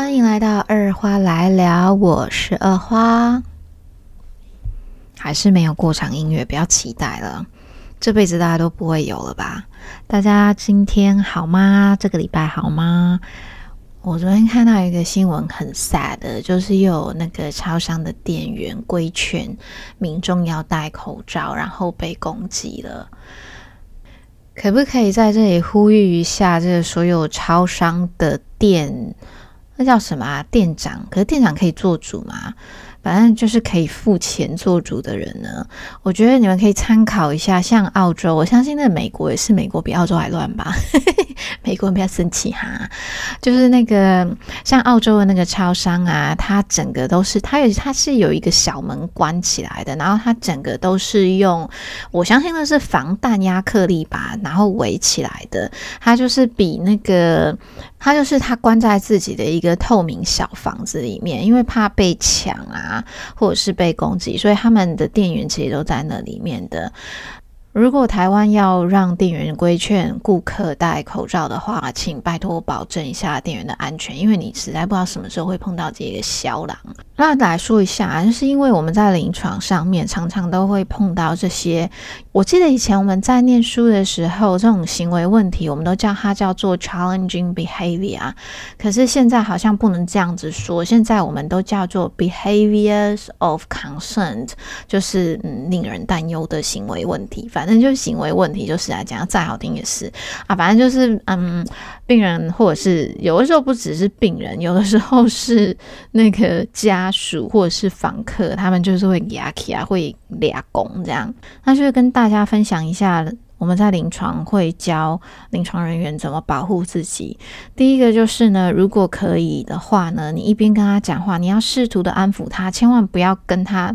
欢迎来到二花来聊，我是二花。还是没有过场音乐，不要期待了，这辈子大家都不会有了吧？大家今天好吗？这个礼拜好吗？我昨天看到一个新闻，很 sad 的，就是有那个超商的店员规劝民众要戴口罩，然后被攻击了。可不可以在这里呼吁一下，这个所有超商的店，那叫什么啊？店长？可是店长可以做主吗？反正就是可以付钱做主的人呢，我觉得你们可以参考一下，像澳洲，我相信那美国也是美国比澳洲还乱吧？美国人不要生气哈，就是那个像澳洲的那个超商啊，它整个都是它有它是有一个小门关起来的，然后它整个都是用我相信那是防弹压克力吧，然后围起来的，它就是比那个它就是它关在自己的一个透明小房子里面，因为怕被抢啊。或者是被攻击，所以他们的店员其实都在那里面的。如果台湾要让店员规劝顾客戴口罩的话，请拜托保证一下店员的安全，因为你实在不知道什么时候会碰到这个小狼。那来说一下，就是因为我们在临床上面常常都会碰到这些。我记得以前我们在念书的时候，这种行为问题，我们都叫它叫做 challenging behavior。可是现在好像不能这样子说，现在我们都叫做 behaviors of concern，就是嗯令人担忧的行为问题。反正就是行为问题，就是来讲，再好听也是啊。反正就是，嗯，病人或者是有的时候不只是病人，有的时候是那个家属或者是访客，他们就是会牙起啊，会俩拱这样。那就是跟大家分享一下。我们在临床会教临床人员怎么保护自己。第一个就是呢，如果可以的话呢，你一边跟他讲话，你要试图的安抚他，千万不要跟他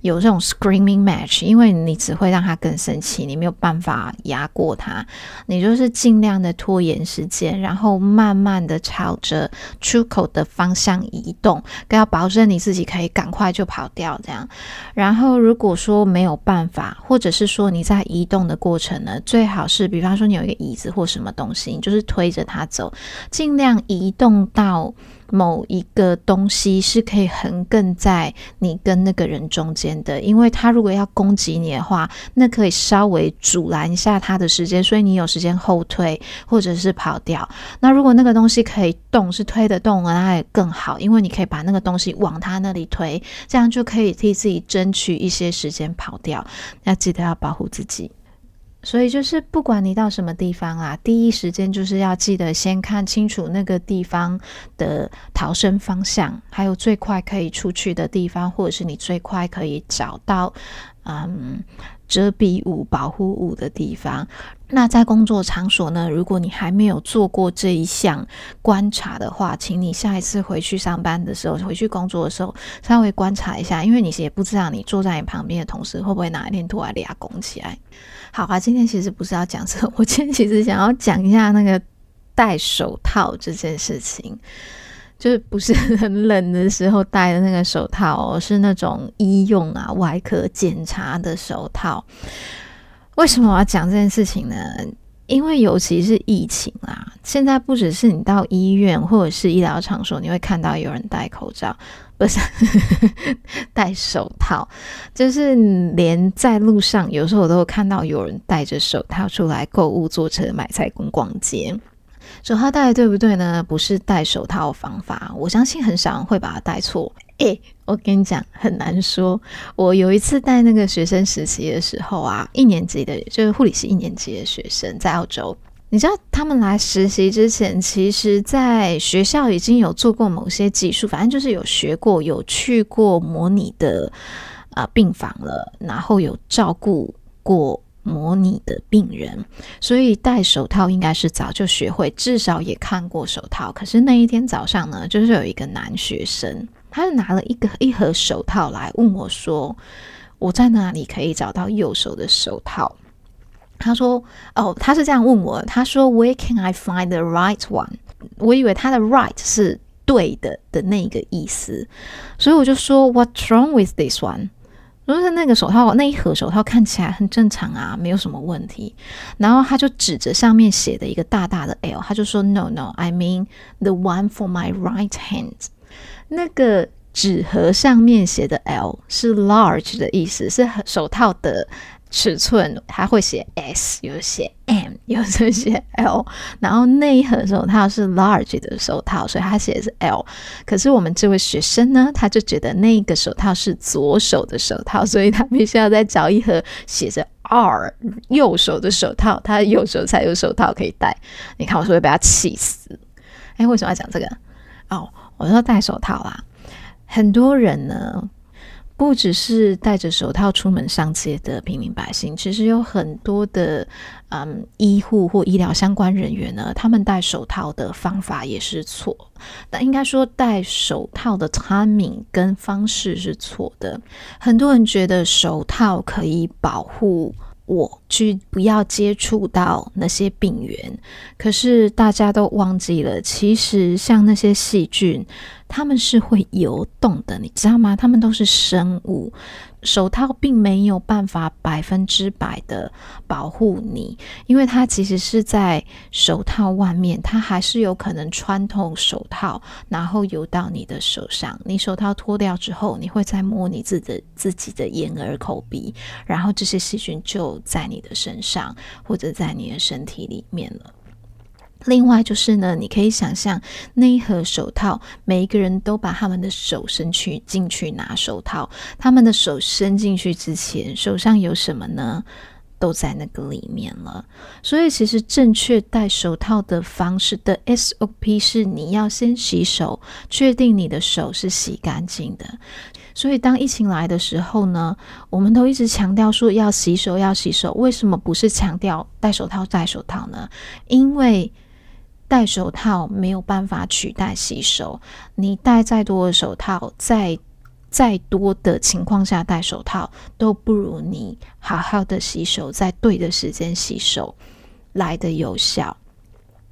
有这种 screaming match，因为你只会让他更生气，你没有办法压过他。你就是尽量的拖延时间，然后慢慢的朝着出口的方向移动，都要保证你自己可以赶快就跑掉这样。然后如果说没有办法，或者是说你在移动的过程，最好是，比方说你有一个椅子或什么东西，你就是推着它走，尽量移动到某一个东西是可以横亘在你跟那个人中间的，因为他如果要攻击你的话，那可以稍微阻拦一下他的时间，所以你有时间后退或者是跑掉。那如果那个东西可以动，是推得动的，那也更好，因为你可以把那个东西往他那里推，这样就可以替自己争取一些时间跑掉。要记得要保护自己。所以就是，不管你到什么地方啊，第一时间就是要记得先看清楚那个地方的逃生方向，还有最快可以出去的地方，或者是你最快可以找到嗯遮蔽物、保护物的地方。那在工作场所呢，如果你还没有做过这一项观察的话，请你下一次回去上班的时候，回去工作的时候，稍微观察一下，因为你也不知道你坐在你旁边的同事会不会哪一天突然俩拱起来。好啊，今天其实不是要讲这个，我今天其实想要讲一下那个戴手套这件事情，就是不是 很冷的时候戴的那个手套哦，是那种医用啊、外科检查的手套。为什么我要讲这件事情呢？因为尤其是疫情啊，现在不只是你到医院或者是医疗场所，你会看到有人戴口罩。不是 戴手套，就是连在路上，有时候我都会看到有人戴着手套出来购物、坐车、买菜、跟逛街。手套戴对不对呢？不是戴手套方法，我相信很少人会把它戴错。诶，我跟你讲，很难说。我有一次带那个学生实习的时候啊，一年级的，就是护理系一年级的学生，在澳洲。你知道他们来实习之前，其实在学校已经有做过某些技术，反正就是有学过，有去过模拟的啊、病房了，然后有照顾过模拟的病人，所以戴手套应该是早就学会，至少也看过手套。可是那一天早上呢，就是有一个男学生，他就拿了一个一盒手套来问我说：“我在哪里可以找到右手的手套？”他说：“哦，他是这样问我。他说，Where can I find the right one？我以为他的 right 是对的的那个意思，所以我就说，What's wrong with this one？如果是那个手套那一盒手套看起来很正常啊，没有什么问题。然后他就指着上面写的一个大大的 L，他就说 No no I mean the one for my right hand。那个纸盒上面写的 L 是 large 的意思，是手套的。尺寸它会写 S，有写 M，有时写 L，然后那一盒手套是 large 的手套，所以它写的是 L。可是我们这位学生呢，他就觉得那个手套是左手的手套，所以他必须要再找一盒写着 R 右手的手套，他右手才有手套可以戴。你看我是不是被他气死？哎，为什么要讲这个？哦，我说戴手套啦，很多人呢。不只是戴着手套出门上街的平民百姓，其实有很多的嗯医护或医疗相关人员呢，他们戴手套的方法也是错。那应该说戴手套的 timing 跟方式是错的。很多人觉得手套可以保护我去不要接触到那些病原，可是大家都忘记了，其实像那些细菌。他们是会游动的，你知道吗？他们都是生物，手套并没有办法百分之百的保护你，因为它其实是在手套外面，它还是有可能穿透手套，然后游到你的手上。你手套脱掉之后，你会再摸你自己的自己的眼、耳、口、鼻，然后这些细菌就在你的身上或者在你的身体里面了。另外就是呢，你可以想象那一盒手套，每一个人都把他们的手伸去进去拿手套。他们的手伸进去之前，手上有什么呢？都在那个里面了。所以，其实正确戴手套的方式的 SOP 是，你要先洗手，确定你的手是洗干净的。所以，当疫情来的时候呢，我们都一直强调说要洗手，要洗手。为什么不是强调戴手套戴手套呢？因为戴手套没有办法取代洗手。你戴再多的手套，在再多的情况下戴手套，都不如你好好的洗手，在对的时间洗手来得有效。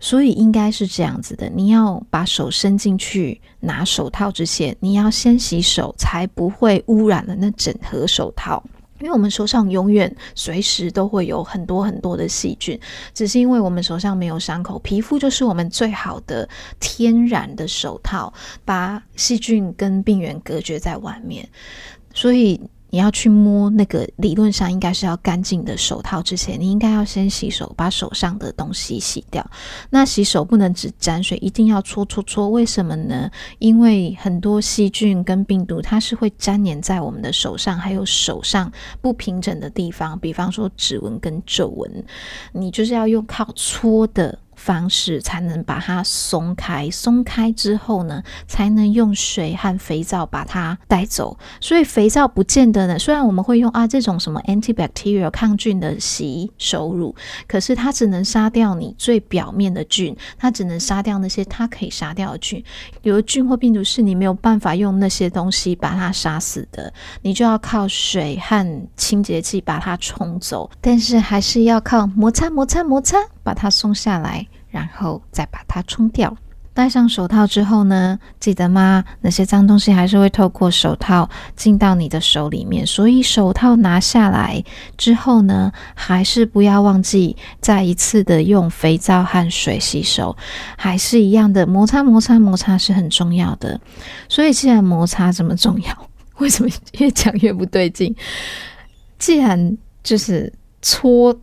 所以应该是这样子的：你要把手伸进去拿手套之前，你要先洗手，才不会污染了那整盒手套。因为我们手上永远随时都会有很多很多的细菌，只是因为我们手上没有伤口，皮肤就是我们最好的天然的手套，把细菌跟病原隔绝在外面，所以。你要去摸那个，理论上应该是要干净的手套之前，你应该要先洗手，把手上的东西洗掉。那洗手不能只沾水，一定要搓搓搓。为什么呢？因为很多细菌跟病毒，它是会粘黏在我们的手上，还有手上不平整的地方，比方说指纹跟皱纹，你就是要用靠搓的。方式才能把它松开，松开之后呢，才能用水和肥皂把它带走。所以肥皂不见得呢，虽然我们会用啊这种什么 antibacterial 抗菌的洗手乳，可是它只能杀掉你最表面的菌，它只能杀掉那些它可以杀掉的菌。有的菌或病毒是你没有办法用那些东西把它杀死的，你就要靠水和清洁剂把它冲走，但是还是要靠摩擦摩擦摩擦把它松下来。然后再把它冲掉。戴上手套之后呢，记得吗？那些脏东西还是会透过手套进到你的手里面，所以手套拿下来之后呢，还是不要忘记再一次的用肥皂和水洗手，还是一样的摩擦摩擦摩擦是很重要的。所以既然摩擦这么重要，为什么越讲越不对劲？既然就是搓，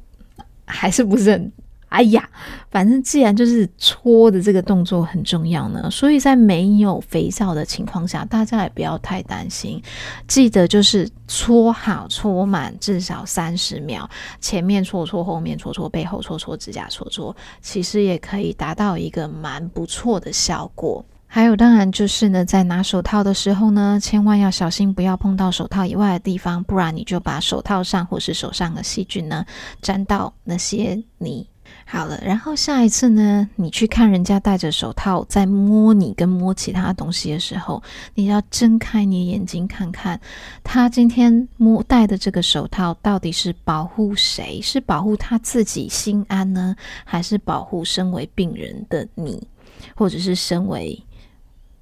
还是不是很？哎呀，反正既然就是搓的这个动作很重要呢，所以在没有肥皂的情况下，大家也不要太担心。记得就是搓好、搓满至少三十秒，前面搓搓，后面搓搓，背后搓搓，指甲搓搓，其实也可以达到一个蛮不错的效果。还有，当然就是呢，在拿手套的时候呢，千万要小心，不要碰到手套以外的地方，不然你就把手套上或是手上的细菌呢沾到那些你。好了，然后下一次呢，你去看人家戴着手套在摸你跟摸其他东西的时候，你要睁开你眼睛看看，他今天摸戴的这个手套到底是保护谁？是保护他自己心安呢，还是保护身为病人的你，或者是身为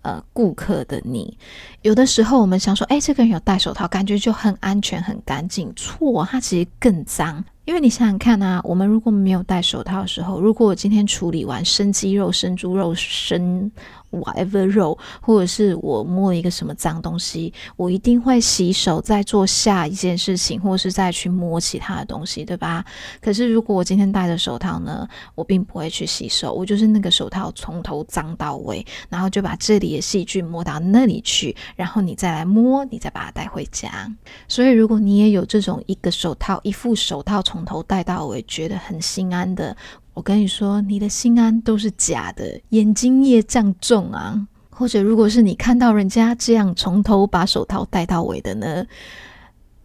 呃顾客的你。有的时候我们想说，哎，这个人有戴手套，感觉就很安全、很干净。错，他其实更脏。因为你想想看啊，我们如果没有戴手套的时候，如果我今天处理完生鸡肉、生猪肉、生 whatever 肉，或者是我摸一个什么脏东西，我一定会洗手，再做下一件事情，或是再去摸其他的东西，对吧？可是如果我今天戴着手套呢，我并不会去洗手，我就是那个手套从头脏到尾，然后就把这里的细菌摸到那里去，然后你再来摸，你再把它带回家。所以如果你也有这种一个手套、一副手套从头戴到尾，觉得很心安的。我跟你说，你的心安都是假的，眼睛业障重啊！或者，如果是你看到人家这样从头把手套戴到尾的呢，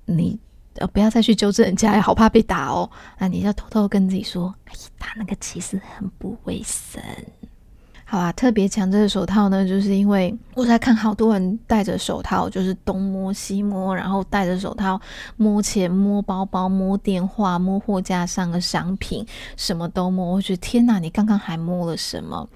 你呃不要再去纠正人家，好怕被打哦。那你要偷偷跟自己说，哎，他那个其实很不卫生。好啊，特别强这个手套呢，就是因为我在看好多人戴着手套，就是东摸西摸，然后戴着手套摸钱、摸包包、摸电话、摸货架上的商品，什么都摸。我觉得天哪，你刚刚还摸了什么？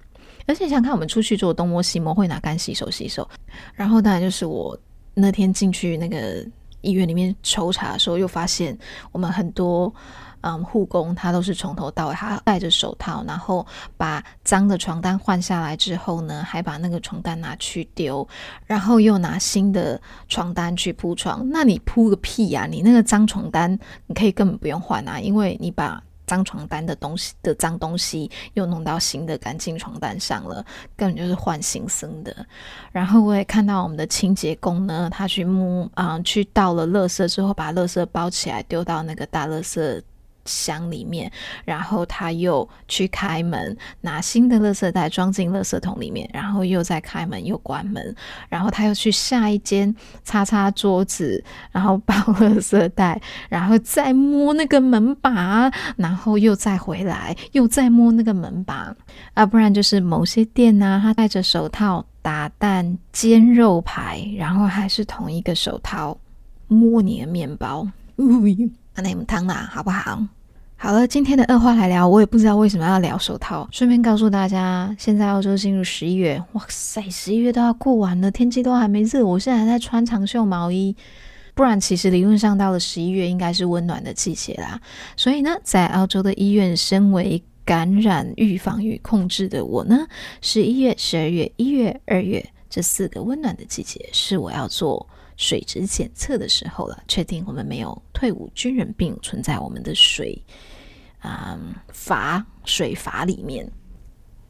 而且想看我们出去做东摸西摸，会拿干洗手洗手。然后当然就是我那天进去那个医院里面抽查的时候，又发现我们很多。嗯，护工他都是从头到尾，他戴着手套，然后把脏的床单换下来之后呢，还把那个床单拿去丢，然后又拿新的床单去铺床。那你铺个屁呀！你那个脏床单，你可以根本不用换啊，因为你把脏床单的东西的脏东西又弄到新的干净床单上了，根本就是换新生的。然后我也看到我们的清洁工呢，他去摸啊、去倒了垃圾之后，把垃圾包起来丢到那个大垃圾箱里面，然后他又去开门，拿新的垃圾袋装进垃圾桶里面，然后又再开门又关门，然后他又去下一间擦擦桌子，然后包垃圾袋，然后再摸那个门把，然后又再回来，又再摸那个门把，啊，不然就是某些店呢，他戴着手套打蛋煎肉排，然后还是同一个手套摸你的面包，那你们汤啦，好不好？好了，今天的二话来聊，我也不知道为什么要聊手套。顺便告诉大家，现在澳洲进入十一月，哇塞，十一月都要过完了，天气都还没热，我现在还在穿长袖毛衣。不然，其实理论上到了十一月应该是温暖的季节啦。所以呢，在澳洲的医院，身为感染预防与控制的我呢，十一月、十二月、一月、二月这四个温暖的季节是我要做水质检测的时候了，确定我们没有退伍军人病存在我们的水，啊，阀水阀里面。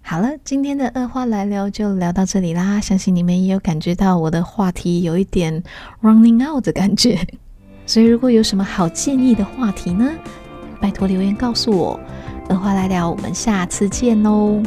好了，今天的二话来聊就聊到这里啦，相信你们也有感觉到我的话题有一点 running out 的感觉，所以如果有什么好建议的话题呢，拜托留言告诉我。二话来聊，我们下次见喽。